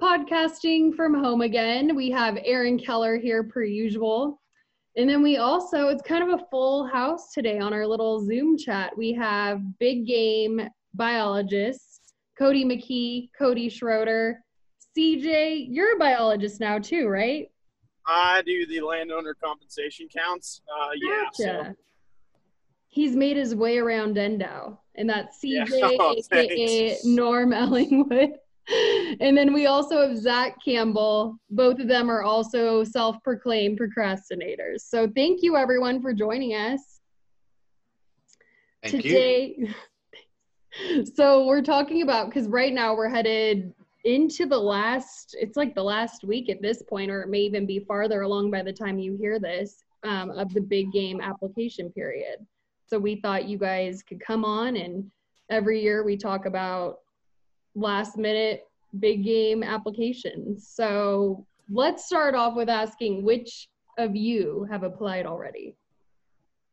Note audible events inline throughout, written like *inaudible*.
podcasting from home again. We have Aaron Keller here, per usual. And then we also, it's kind of a full house today on our little Zoom chat. We have big game biologists, Cody McKee, Cody Schroeder. CJ, you're a biologist now too, right? I do the landowner compensation counts. Uh, yeah. So, He's made his way around NDOW, and that's Yeah. CJ, *laughs* Oh, aka. Norm Ellingwood. And then we also have Zach Campbell. Both of them are also self proclaimed procrastinators. So thank you, everyone, for joining us Thank you. today. *laughs* so we're talking about because right now we're headed into the last it's like the last week at this point or it may even be farther along by the time you hear this um, of the big game application period so we thought you guys could come on and every year we talk about last minute big game applications so let's start off with asking which of you have applied already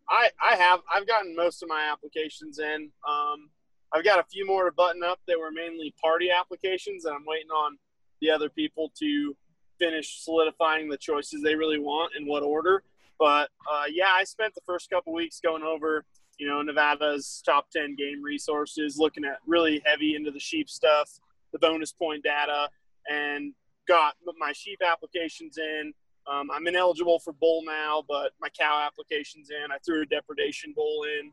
I, I have. I've gotten most of my applications in. Um, I've got a few more to button up. They were mainly party applications, and I'm waiting on the other people to finish solidifying the choices they really want in what order. But uh, yeah, I spent the first couple weeks going over, you know, Nevada's top 10 game resources, looking at really heavy into the sheep stuff, the bonus point data, and got my sheep applications in. Um, I'm ineligible for bull now, but my cow application's in. I threw a depredation bull in.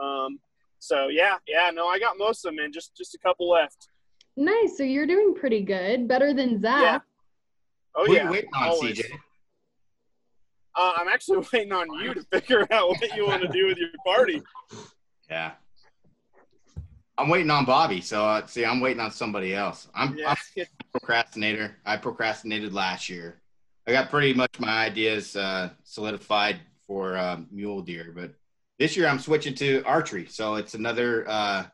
Um, so yeah, yeah, no, I got most of them in. Just just a couple left. nice so you're doing pretty good better than zach Yeah. Oh yeah, you waiting on, always. CJ? Uh, I'm actually *laughs* waiting on you to figure out what you want to do with your party. Yeah. I'm waiting on Bobby. So uh, see, I'm waiting on somebody else. I'm, Yeah, I'm a procrastinator. I procrastinated last year. I got pretty much my ideas uh, solidified for uh, mule deer, but this year I'm switching to archery. So it's another uh,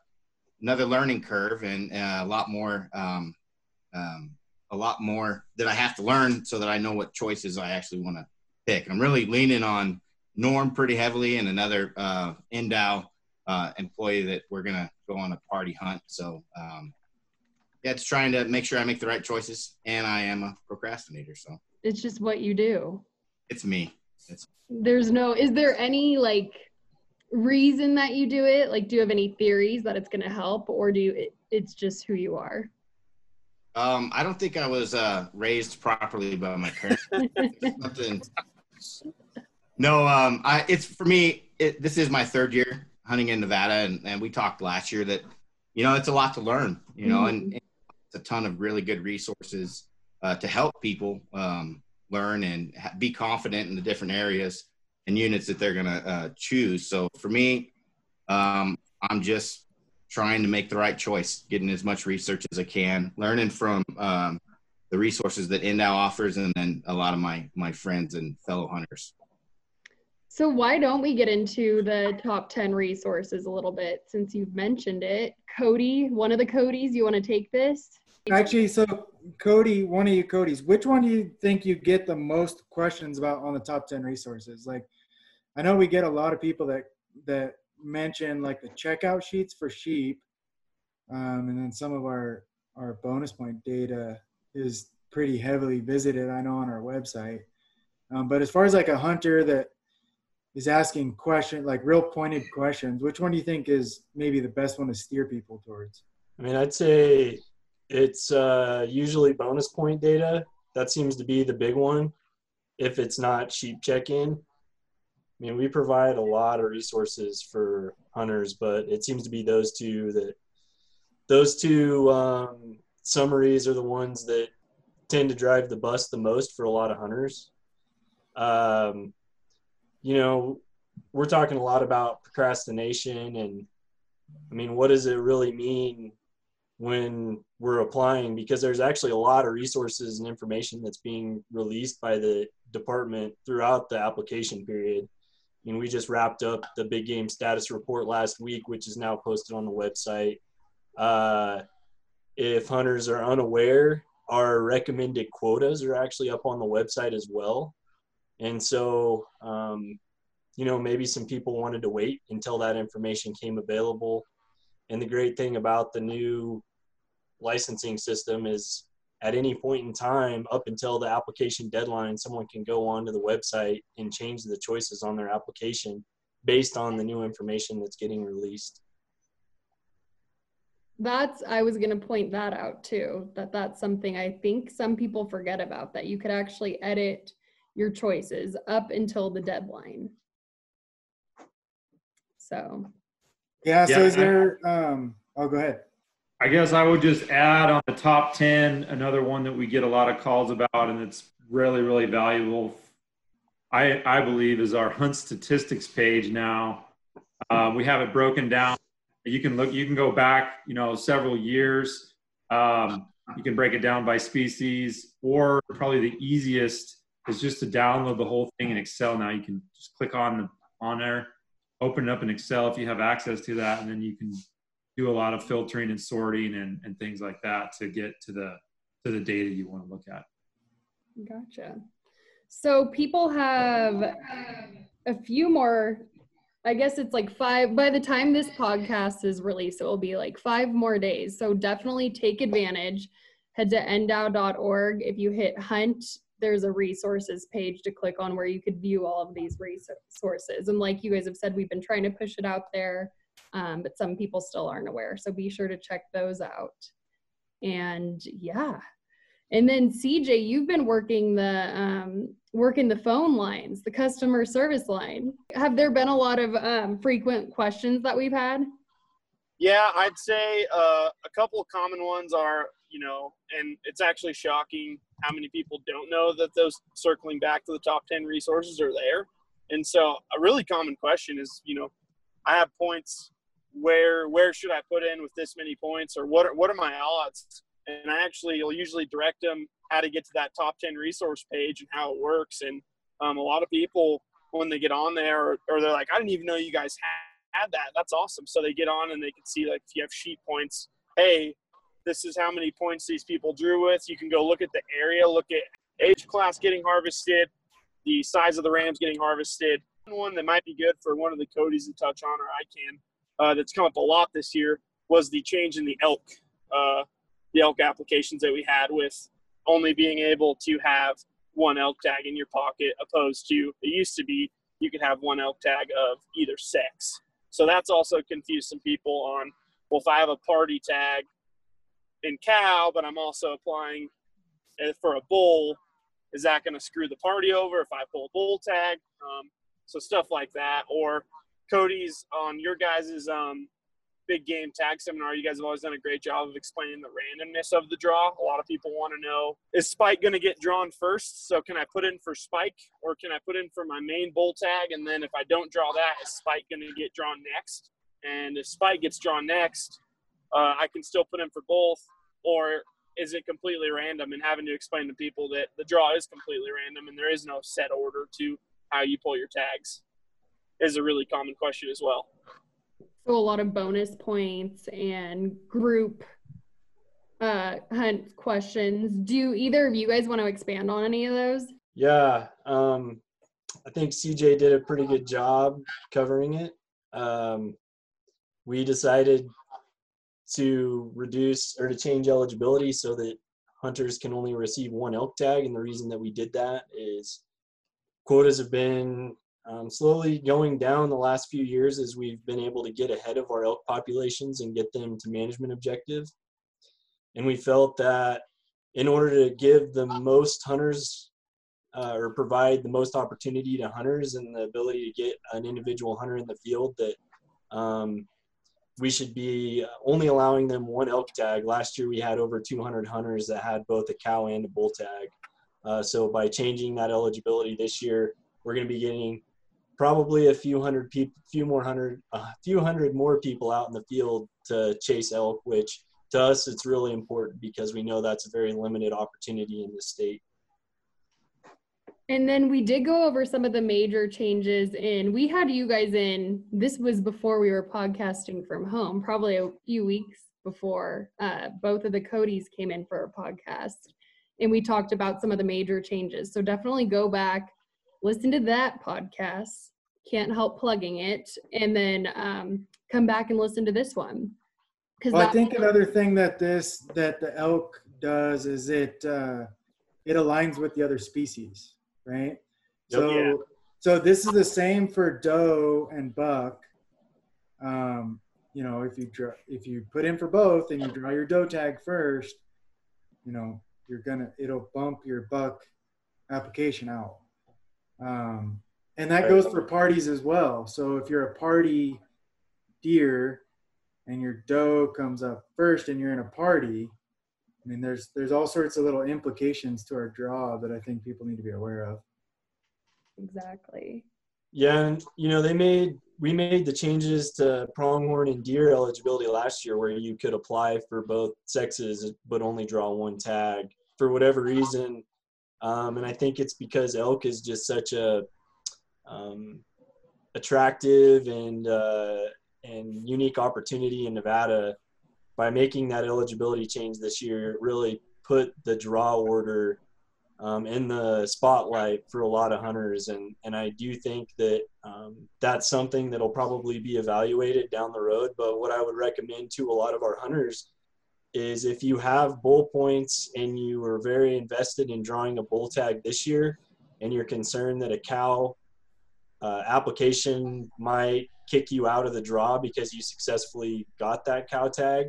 another learning curve and uh, a lot more um, um, a lot more that I have to learn so that I know what choices I actually want to pick. I'm really leaning on Norm pretty heavily and another uh, NDOW uh, employee that we're gonna go on a party hunt. So um, yeah, it's trying to make sure I make the right choices, and I am a procrastinator, so it's just what you do it's me. It's there's no is there any like reason that you do it like do you have any theories that it's going to help or do you it, it's just who you are um, I don't think I was uh, raised properly by my parents. *laughs* Something. No, um, I it's for me. It, this is my third year hunting in Nevada, and, and we talked last year that you know it's a lot to learn. You know, and, and it's a ton of really good resources uh, to help people um, learn and ha- be confident in the different areas and units that they're going to uh, choose. So for me, um, I'm just trying to make the right choice, getting as much research as I can, learning from um, the resources that NDOW offers, and then a lot of my my friends and fellow hunters. so why don't we get into the top 10 resources a little bit since you've mentioned it cody one of the codys you want to take this Actually, so Cody, one of you Codys, which one do you think you get the most questions about on the top 10 resources? Like, I know we get a lot of people that, that mention like the checkout sheets for sheep. Um, and then some of our, our bonus point data is pretty heavily visited, I know on our website. Um, but as far as like a hunter that is asking questions, like real pointed questions, which one do you think is maybe the best one to steer people towards? I mean, I'd say it's uh, usually bonus point data. That seems to be the big one. If it's not sheep check-in, I mean, we provide a lot of resources for hunters, but it seems to be those two that those two um, summaries are the ones that tend to drive the bus the most for a lot of hunters. Um, you know, we're talking a lot about procrastination and I mean, what does it really mean when we're applying because there's actually a lot of resources and information that's being released by the department throughout the application period. I mean, we just wrapped up the big game status report last week, which is now posted on the website. Uh, if hunters are unaware, our recommended quotas are actually up on the website as well. And so, um, you know, maybe some people wanted to wait until that information came available. And the great thing about the new licensing system is at any point in time, up until the application deadline, someone can go onto the website and change the choices on their application based on the new information that's getting released. That's I was going to point that out too. That that's something I think some people forget about that you could actually edit your choices up until the deadline. So, Yeah. So Yeah, is I- there? Um. Oh, go ahead. I guess I would just add on the top 10, another one that we get a lot of calls about, and it's really, really valuable. I, I believe is our hunt statistics page now. Um, we have it broken down. You can look, you can go back, you know, several years. Um, you can break it down by species, or probably the easiest is just to download the whole thing in Excel. Now you can just click on the on there, open it up in Excel if you have access to that, and then you can do a lot of filtering and sorting and, and things like that to get to the to the data you want to look at. gotcha. So people have a few more. I guess it's like five. By the time this podcast is released, it will be like five more days. So definitely take advantage. Head to ndow.org. If you hit hunt, there's a resources page to click on where you could view all of these resources. And like you guys have said, we've been trying to push it out there, um, but some people still aren't aware. So be sure to check those out. And yeah. And then CJ, you've been working the um, working the phone lines, the customer service line. Have there been a lot of um, frequent questions that we've had? Yeah, I'd say uh, a couple of common ones are, you know, and it's actually shocking how many people don't know that those circling back to the top 10 resources are there. And so a really common question is, you know, I have points where where should I put in with this many points or what are, what are my odds? And I actually will usually direct them how to get to that top 10 resource page and how it works. And um, a lot of people, when they get on there or, or they're like, I didn't even know you guys had had that. That's awesome. So they get on and they can see like if you have sheet points, hey, this is how many points these people drew with. You can go look at the area, look at age class getting harvested, the size of the rams getting harvested. One that might be good for one of the Cody's to touch on, or I can, uh, that's come up a lot this year was the change in the elk, uh, the elk applications that we had with only being able to have one elk tag in your pocket, opposed to it used to be you could have one elk tag of either sex. So that's also confused some people on, well, if I have a party tag in cow, but I'm also applying for a bull, is that going to screw the party over if I pull a bull tag? Um, so stuff like that. Or Cody's on your guys' um, big game tag seminar. You guys have always done a great job of explaining the randomness of the draw. A lot of people want to know is Spike going to get drawn first? So can I put in for Spike or can I put in for my main bull tag? And then if I don't draw that, is Spike going to get drawn next? And if Spike gets drawn next, uh, I can still put in for both. Or is it completely random? And having to explain to people that the draw is completely random and there is no set order to how you pull your tags is a really common question as well. So a lot of bonus points and group uh, hunt questions. Do either of you guys want to expand on any of those? Yeah, um, I think CJ did a pretty good job covering it. Um, we decided to reduce or to change eligibility so that hunters can only receive one elk tag, and the reason that we did that is quotas have been um, slowly going down the last few years as we've been able to get ahead of our elk populations and get them to management objective. And we felt that in order to give the most hunters uh, or provide the most opportunity to hunters and the ability to get an individual hunter in the field that um, we should be only allowing them one elk tag. Last year we had over 200 hunters that had both a cow and a bull tag. Uh, so by changing that eligibility this year, we're going to be getting probably a few hundred people, few more hundred, a few hundred more people out in the field to chase elk, which to us, it's really important because we know that's a very limited opportunity in the state. And then we did go over some of the major changes in we had you guys in this was before we were podcasting from home, probably a few weeks before uh, both of the Codys came in for a podcast. And we talked about some of the major changes. So definitely go back, listen to that podcast. Can't help plugging it. And then um, come back and listen to this one. Because Well, I think another thing that this that the elk does is it uh, it aligns with the other species, right? Yep. So Yeah. so this is the same for doe and buck. Um, you know, if you draw, if you put in for both and you draw your doe tag first, you know, you're gonna it'll bump your buck application out. Um, and that goes for parties as well. So if you're a party deer and your doe comes up first and you're in a party, I mean, there's there's all sorts of little implications to our draw that I think people need to be aware of. exactly. Yeah, and you know they made we made the changes to pronghorn and deer eligibility last year, where you could apply for both sexes but only draw one tag for whatever reason. Um, and I think it's because elk is just such a um, attractive and uh, and unique opportunity in Nevada. By making that eligibility change this year, it really put the draw order um, in the spotlight for a lot of hunters, and and I do think that um, that's something that'll probably be evaluated down the road. But what I would recommend to a lot of our hunters is if you have bull points and you are very invested in drawing a bull tag this year, and you're concerned that a cow uh, application might kick you out of the draw because you successfully got that cow tag,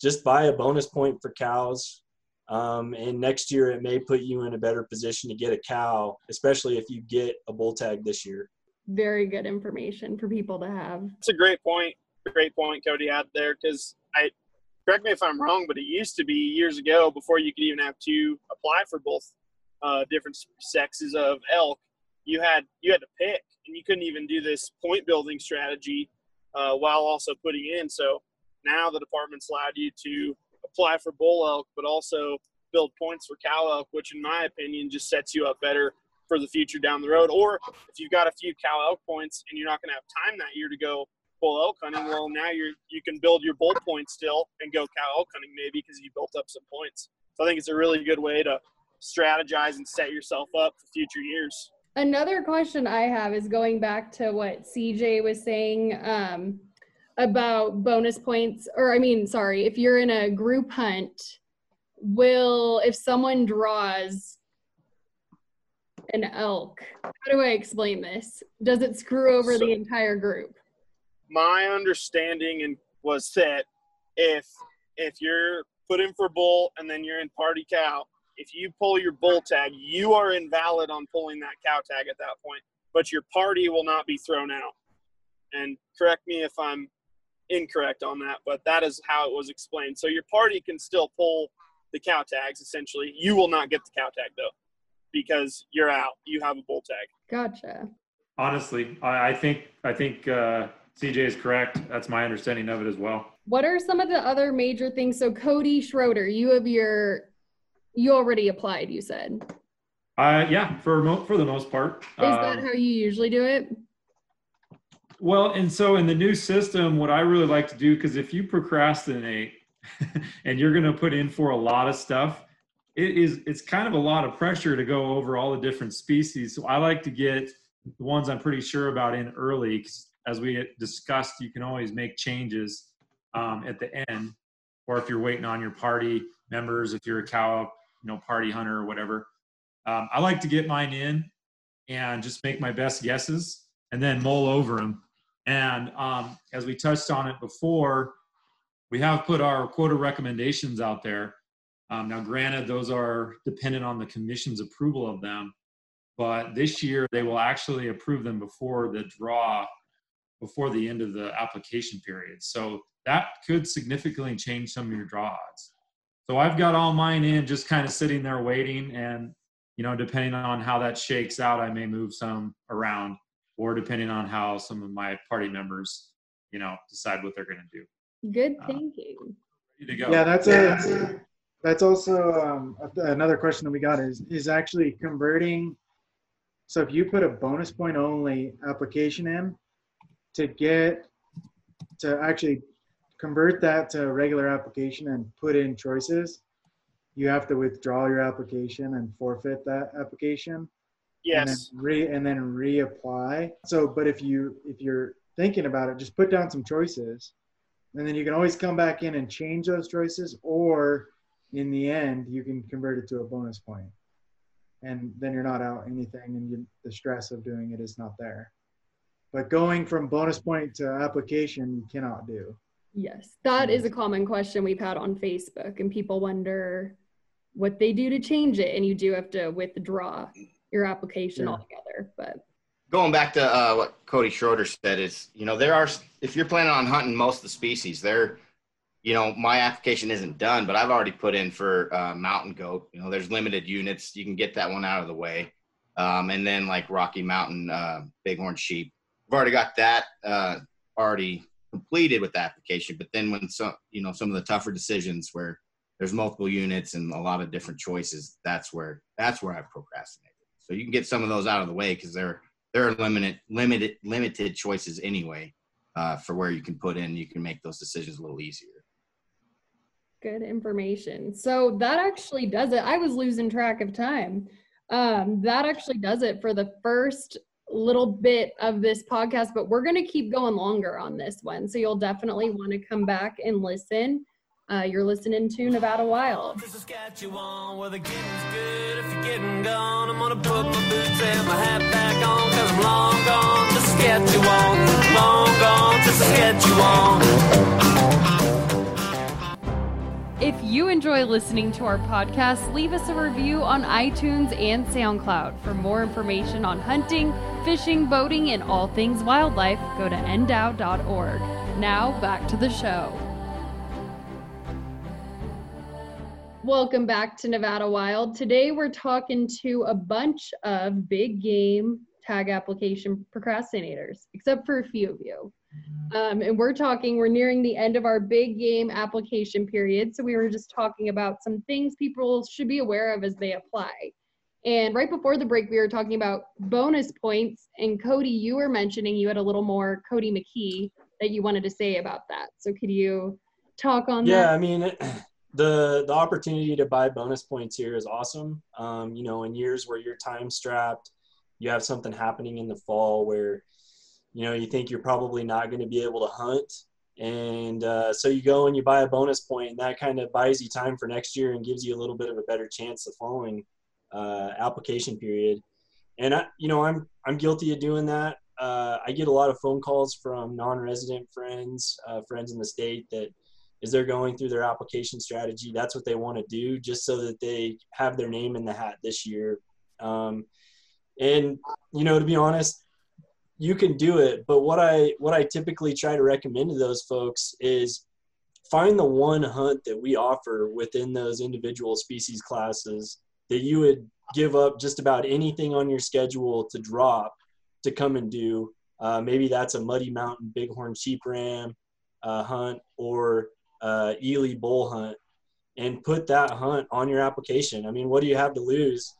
just buy a bonus point for cows um, and next year, it may put you in a better position to get a cow, especially if you get a bull tag this year. Very good information for people to have. It's a great point. Great point Cody had there because I correct me if I'm wrong, but it used to be years ago before you could even have to apply for both uh, different sexes of elk. You had you had to pick, and you couldn't even do this point building strategy uh, while also putting in. So now the department's allowed you to apply for bull elk, but also build points for cow elk, which in my opinion just sets you up better for the future down the road. Or if you've got a few cow elk points and you're not going to have time that year to go bull elk hunting, well now you're you can build your bull points still and go cow elk hunting maybe because you built up some points. So I think it's a really good way to strategize and set yourself up for future years. Another question I have is going back to what CJ was saying um, about bonus points, or I mean, sorry, if you're in a group hunt, will, if someone draws an elk, how do I explain this? Does it screw over So- the entire group? My understanding and was that if if you're put in for bull and then you're in party cow, if you pull your bull tag, you are invalid on pulling that cow tag at that point. But your party will not be thrown out. And correct me if I'm incorrect on that, but that is how it was explained. So your party can still pull the cow tags essentially. You will not get the cow tag though, because you're out. You have a bull tag. Gotcha. Honestly, I, I think I think uh, CJ is correct. That's my understanding of it as well. What are some of the other major things? So Cody Schroeder, you have your, you already applied, you said. Uh, yeah, for mo- for the most part. Is that Um, how you usually do it? Well, and so in the new system, what I really like to do, because if you procrastinate *laughs* and you're going to put in for a lot of stuff, it is it's kind of a lot of pressure to go over all the different species. So I like to get the ones I'm pretty sure about in early. 'cause as we discussed, you can always make changes um, at the end, or if you're waiting on your party members, if you're a cow, you know, party hunter or whatever. Um, I like to get mine in and just make my best guesses and then mull over them. And um, as we touched on it before, we have put our quota recommendations out there. Um, now, granted, those are dependent on the commission's approval of them, but this year they will actually approve them before the draw, before the end of the application period. So that could significantly change some of your draw odds. So I've got all mine in, just kind of sitting there waiting, and you know, depending on how that shakes out, I may move some around or depending on how some of my party members, you know, decide what they're going to do. Good uh, thinking. Ready to go. Yeah, that's a that's also um, another question that we got is is actually converting. So if you put a bonus point only application in to get to actually convert that to a regular application and put in choices, you have to withdraw your application and forfeit that application. And then Yes. re and then reapply. So, but if you if you're thinking about it, just put down some choices, and then you can always come back in and change those choices, or in the end, you can convert it to a bonus point, and then you're not out anything, and you, the stress of doing it is not there. But going from bonus point to application, you cannot do. Yes, that is a common question we've had on Facebook, and people wonder what they do to change it, and you do have to withdraw your application Yeah. altogether. But Going back to uh, what Cody Schroeder said is, you know, there are if you're planning on hunting most of the species, there, you know, my application isn't done, but I've already put in for uh, mountain goat. You know, there's limited units, you can get that one out of the way, um, and then like Rocky Mountain uh, bighorn sheep, I've already got that uh, already completed with the application. But then when some, you know, some of the tougher decisions where there's multiple units and a lot of different choices, that's where that's where I've procrastinated. So you can get some of those out of the way because they're there are limited limited limited choices anyway uh, for where you can put in. You can make those decisions a little easier. good information. So that actually does it. I was losing track of time. Um, that actually does it for the first little bit of this podcast, but we're going to keep going longer on this one. So you'll definitely want to come back and listen. Uh, you're listening to Nevada Wild. To the getting's good. You enjoy listening to our podcast, leave us a review on iTunes and SoundCloud. For more information on hunting, fishing, boating, and all things wildlife, go to ndow.org. Now, back to the show. Welcome back to Nevada Wild. Today we're talking to a bunch of big game tag application procrastinators, except for a few of you. Um, and we're talking, we're nearing the end of our big game application period. So we were just talking about some things people should be aware of as they apply. And right before the break, we were talking about bonus points. And Cody, you were mentioning you had a little more Cody McKee that you wanted to say about that. So could you talk on Yeah, that? Yeah, I mean, *clears throat* the the opportunity to buy bonus points here is awesome. Um, you know, in years where you're time strapped, you have something happening in the fall where, you know, you think you're probably not going to be able to hunt, and uh, so you go and you buy a bonus point, and that kind of buys you time for next year and gives you a little bit of a better chance the following uh, application period. And I, you know, I'm I'm guilty of doing that. Uh, I get a lot of phone calls from non-resident friends, uh, friends in the state that is they're going through their application strategy. That's what they want to do, just so that they have their name in the hat this year. Um, and you know, to be honest, you can do it. But what I what I typically try to recommend to those folks is find the one hunt that we offer within those individual species classes that you would give up just about anything on your schedule to drop to come and do. Uh, maybe that's a Muddy Mountain Bighorn Sheep Ram uh, hunt or uh, Ely bull hunt and put that hunt on your application. I mean, what do you have to lose?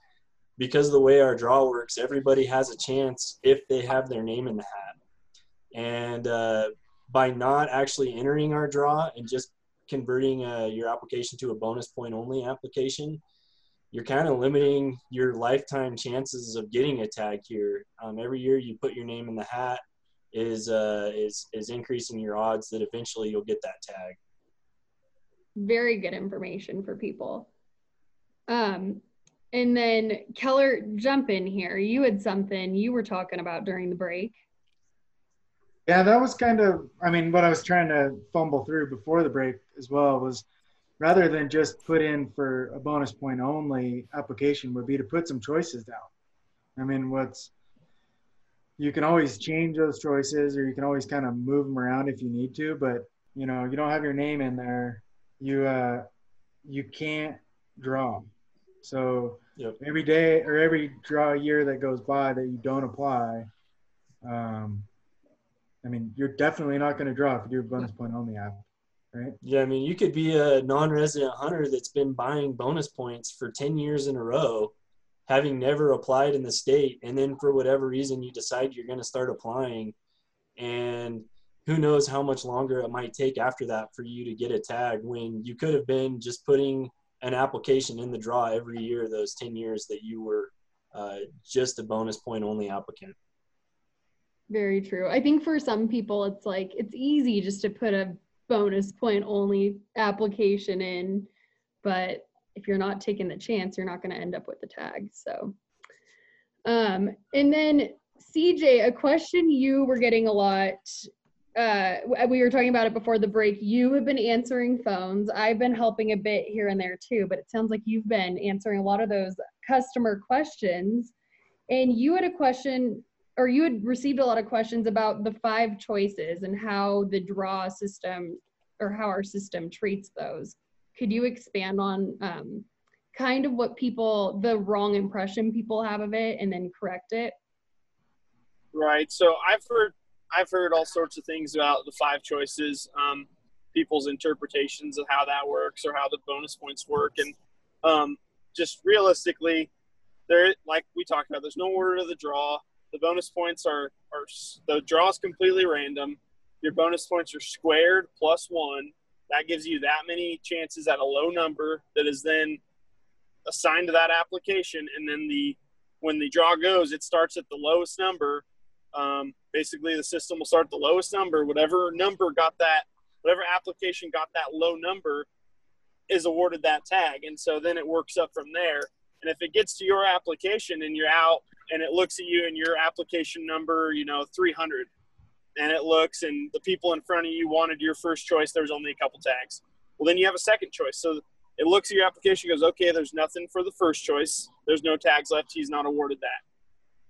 Because of the way our draw works, everybody has a chance if they have their name in the hat. And uh, by not actually entering our draw and just converting uh, your application to a bonus point only application, you're kind of limiting your lifetime chances of getting a tag here. Um, every year you put your name in the hat is uh, is is increasing your odds that eventually you'll get that tag. very good information for people. Um, and then Keller, jump in here. You had something you were talking about during the break. Yeah, that was kind of, I mean, what I was trying to fumble through before the break as well was rather than just put in for a bonus point only application would be to put some choices down. I mean, what's, you can always change those choices or you can always kind of move them around if you need to, but you know, you don't have your name in there, you, uh, you can't draw. So Yep. every day or every draw year that goes by that you don't apply, um, I mean, you're definitely not going to draw if you do a bonus point only app. right? Yeah, I mean, you could be a non-resident hunter that's been buying bonus points for 10 years in a row, having never applied in the state, and then for whatever reason you decide you're going to start applying, and who knows how much longer it might take after that for you to get a tag when you could have been just putting an application in the draw every year those 10 years that you were uh, just a bonus point only applicant. Very true. I think for some people, it's like it's easy just to put a bonus point only application in, but if you're not taking the chance, you're not going to end up with the tag. So, um, and then CJ, a question you were getting a lot. Uh, we were talking about it before the break. You have been answering phones. I've been helping a bit here and there too, but it sounds like you've been answering a lot of those customer questions. And you had a question or you had received a lot of questions about the five choices and how the draw system or how our system treats those. Could you expand on um, kind of what people, the wrong impression people have of it and then correct it? Right. So I've heard I've heard all sorts of things about the five choices, um, people's interpretations of how that works or how the bonus points work, and um, just realistically, there like we talked about, there's no order to the draw. The bonus points are are the draw is completely random. Your bonus points are squared plus one. That gives you that many chances at a low number that is then assigned to that application, and then the when the draw goes, it starts at the lowest number um, basically the system will start the lowest number. Whatever number got that whatever application got that low number is awarded that tag. And so then it works up from there. And if it gets to your application and you're out and it looks at you and your application number you know 300 and it looks and the people in front of you wanted your first choice there's only a couple tags. Well then you have a second choice. So it looks at your application goes okay there's nothing for the first choice. There's no tags left. He's not awarded that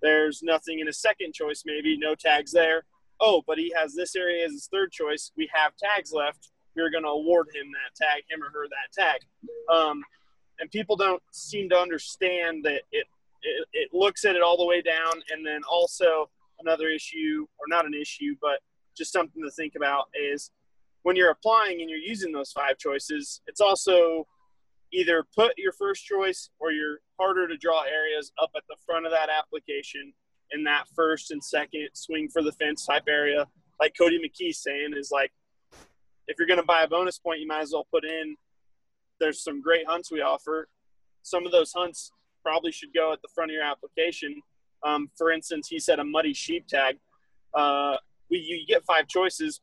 there's nothing in his second choice, maybe no tags there. Oh, but he has this area as his third choice. We have tags left. We're going to award him that tag, him or her that tag. Um, and people don't seem to understand that it, it it looks at it all the way down, and then also another issue, or not an issue, but just something to think about is when you're applying and you're using those five choices, it's also either put your first choice or your harder to draw areas up at the front of that application in that first and second swing for the fence type area. Like Cody McKee's saying, is like if you're going to buy a bonus point, you might as well put in. There's some great hunts we offer. Some of those hunts probably should go at the front of your application. Um, for instance, he said a muddy sheep tag. Uh, we, you get five choices.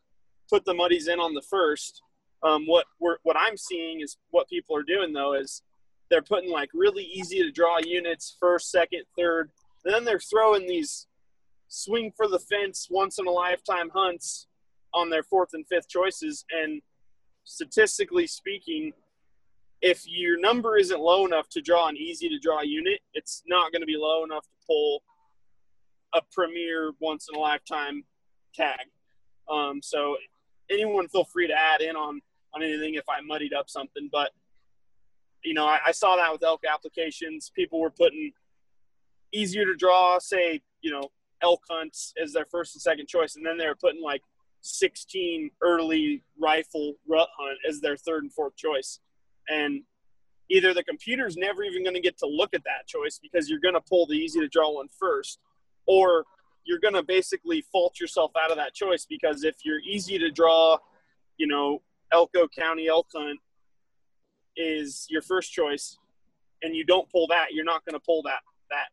Put the muddies in on the first, um, what we're, what I'm seeing is what people are doing though is they're putting like really easy to draw units first, second, third, and then they're throwing these swing for the fence once in a lifetime hunts on their fourth and fifth choices. And statistically speaking, if your number isn't low enough to draw an easy to draw unit, it's not going to be low enough to pull a premier once in a lifetime tag. Um, so anyone feel free to add in on on anything if I muddied up something. But you know, I, I saw that with elk applications. People were putting easier to draw, say, you know, elk hunts as their first and second choice, and then they were putting like 16 early rifle rut hunt as their third and fourth choice. And either the computer's never even going to get to look at that choice because you're going to pull the easy to draw one first, or you're going to basically fault yourself out of that choice because if you're easy to draw, you know, Elko County elk hunt is your first choice, and you don't pull that, you're not going to pull that that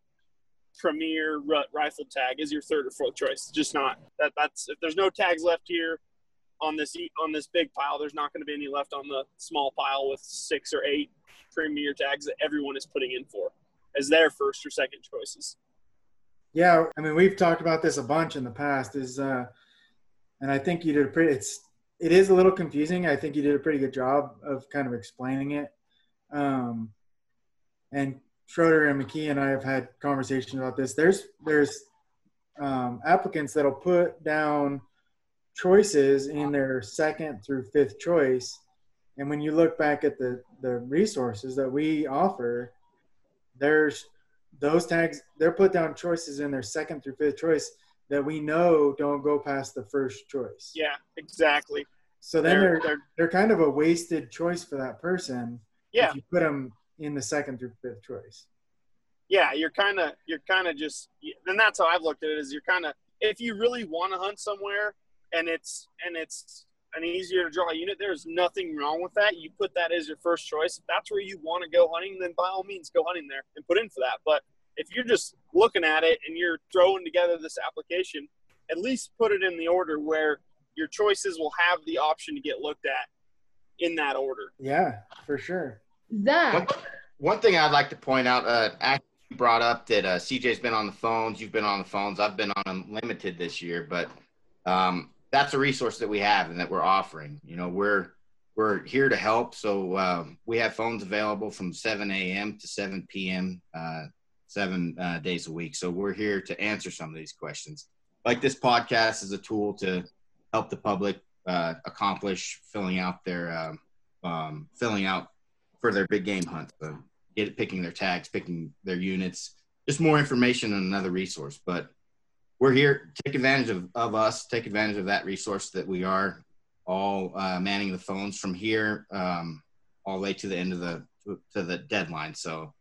premier rut rifle tag as your third or fourth choice. Just not that. That's if there's no tags left here on this on this big pile, there's not going to be any left on the small pile with six or eight premier tags that everyone is putting in for as their first or second choices. Yeah, I mean we've talked about this a bunch in the past. Is uh, and I think you did a pretty. It's it is a little confusing. I think you did a pretty good job of kind of explaining it. Um, and Schroeder and McKee and I have had conversations about this. There's there's um, applicants that'll put down choices in their second through fifth choice, and when you look back at the the resources that we offer, there's those tags. They're put down choices in their second through fifth choice that we know don't go past the first choice. Yeah, exactly. So then They're- they're they're- they're kind of a wasted choice for that person Yeah, if you put them in the second through fifth choice. yeah, you're kind of you're kind of just and that's how I've looked at it is you're kind of if you really want to hunt somewhere and it's and it's an easier to draw unit, there's nothing wrong with that. You put that as your first choice. If that's where you want to go hunting, then by all means go hunting there and put in for that. But if you're just looking at it and you're throwing together this application, at least put it in the order where your choices will have the option to get looked at in that order. Yeah, for sure. Zach, One, one thing I'd like to point out, uh, actually brought up that uh, CJ's been on the phones. You've been on the phones. I've been on unlimited this year, but um, that's a resource that we have and that we're offering. You know, we're we're here to help. So um, we have phones available from 7 a.m. to 7 p.m. Uh, seven uh, days a week. So we're here to answer some of these questions. Like this podcast is a tool to help the public uh, accomplish filling out their um, um, filling out for their big game hunt. So get picking their tags, picking their units, just more information and another resource. But we're here. Take advantage of, of us. Take advantage of that resource that we are all uh, manning the phones from here um, all the way to the end of the to the deadline. So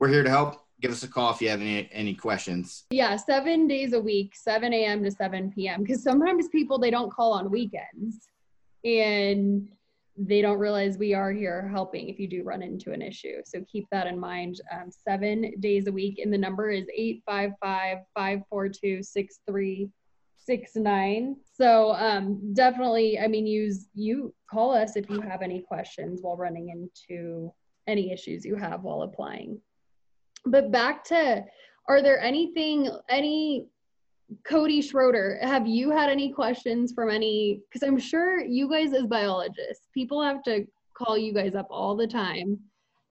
we're here to help. Give us a call if you have any any questions. yeah, seven days a week, 7 a.m. to 7 p.m. Because sometimes people they don't call on weekends, and they don't realize we are here helping if you do run into an issue. So keep that in mind. Um, seven days a week, and the number is 855-542-6369. So um, definitely, I mean, use you call us if you have any questions while running into any issues you have while applying. But back to, are there anything, any Cody Schroeder, have you had any questions from any? Because I'm sure you guys, as biologists, people have to call you guys up all the time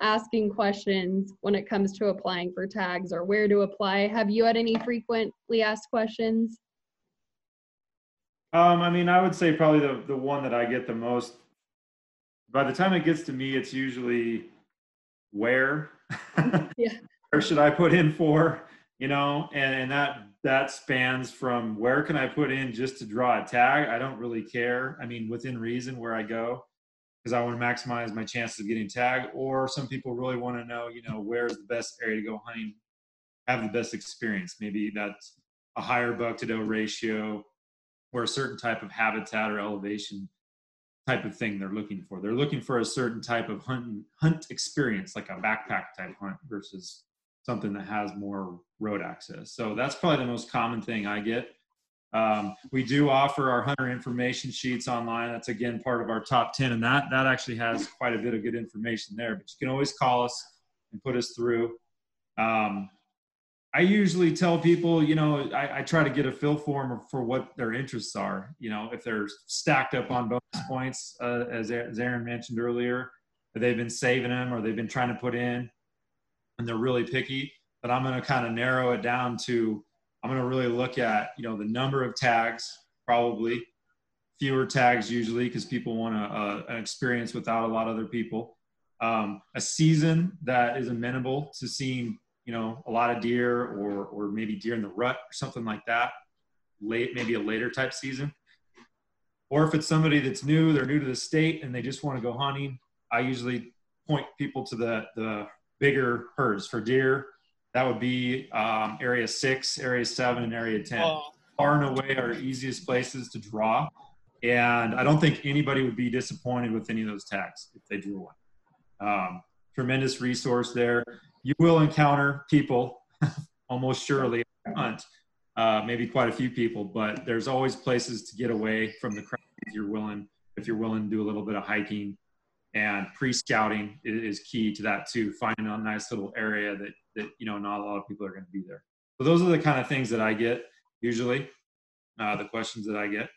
asking questions when it comes to applying for tags or where to apply. Have you had any frequently asked questions? Um, I mean, I would say probably the, the one that I get the most. By the time it gets to me, it's usually where. *laughs* Yeah. Where should I put in for? You know, and, and that that spans from where can I put in just to draw a tag? I don't really care. I mean, within reason where I go, because I want to maximize my chances of getting tagged. Or some people really want to know, you know, where's the best area to go hunting, have the best experience. Maybe that's a higher buck to doe ratio or a certain type of habitat or elevation type of thing they're looking for. They're looking for a certain type of hunt hunt experience, like a backpack type hunt versus something that has more road access. So that's probably the most common thing I get. Um, we do offer our hunter information sheets online. That's again part of our top 10 and that, that actually has quite a bit of good information there, but you can always call us and put us through. Um, I usually tell people, you know, I, I try to get a fill form for what their interests are. You know, if they're stacked up on bonus points, uh, as, as Aaron mentioned earlier, they've been saving them or they've been trying to put in, and they're really picky. But I'm going to kind of narrow it down to, I'm going to really look at, you know, the number of tags, probably fewer tags usually because people want a, a, an experience without a lot of other people. Um, a season that is amenable to seeing you know a lot of deer or or maybe deer in the rut or something like that late maybe a later type season or if it's somebody that's new they're new to the state and they just want to go hunting i usually point people to the the bigger herds. For deer that would be um, area six area seven and area 10 Oh, far and away our easiest places to draw and i don't think anybody would be disappointed with any of those tags if they drew one. Um, tremendous resource there. You will encounter people *laughs* almost surely hunt uh, maybe quite a few people but there's always places to get away from the crowd if you're willing if you're willing to do a little bit of hiking and pre-scouting is key to that too finding a nice little area that that you know not a lot of people are going to be there so those are the kind of things that i get usually uh, the questions that i get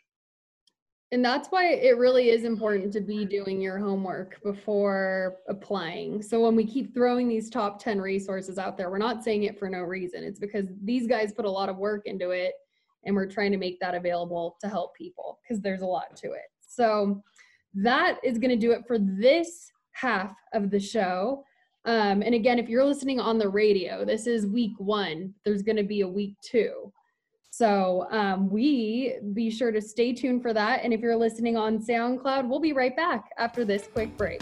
And that's why it really is important to be doing your homework before applying. So when we keep throwing these top 10 resources out there, we're not saying it for no reason. It's because these guys put a lot of work into it and we're trying to make that available to help people because there's a lot to it. So that is going to do it for this half of the show. Um, and again, if you're listening on the radio, this is week one. There's going to be a week two. So um, we be sure to stay tuned for that. And if you're listening on SoundCloud, we'll be right back after this quick break.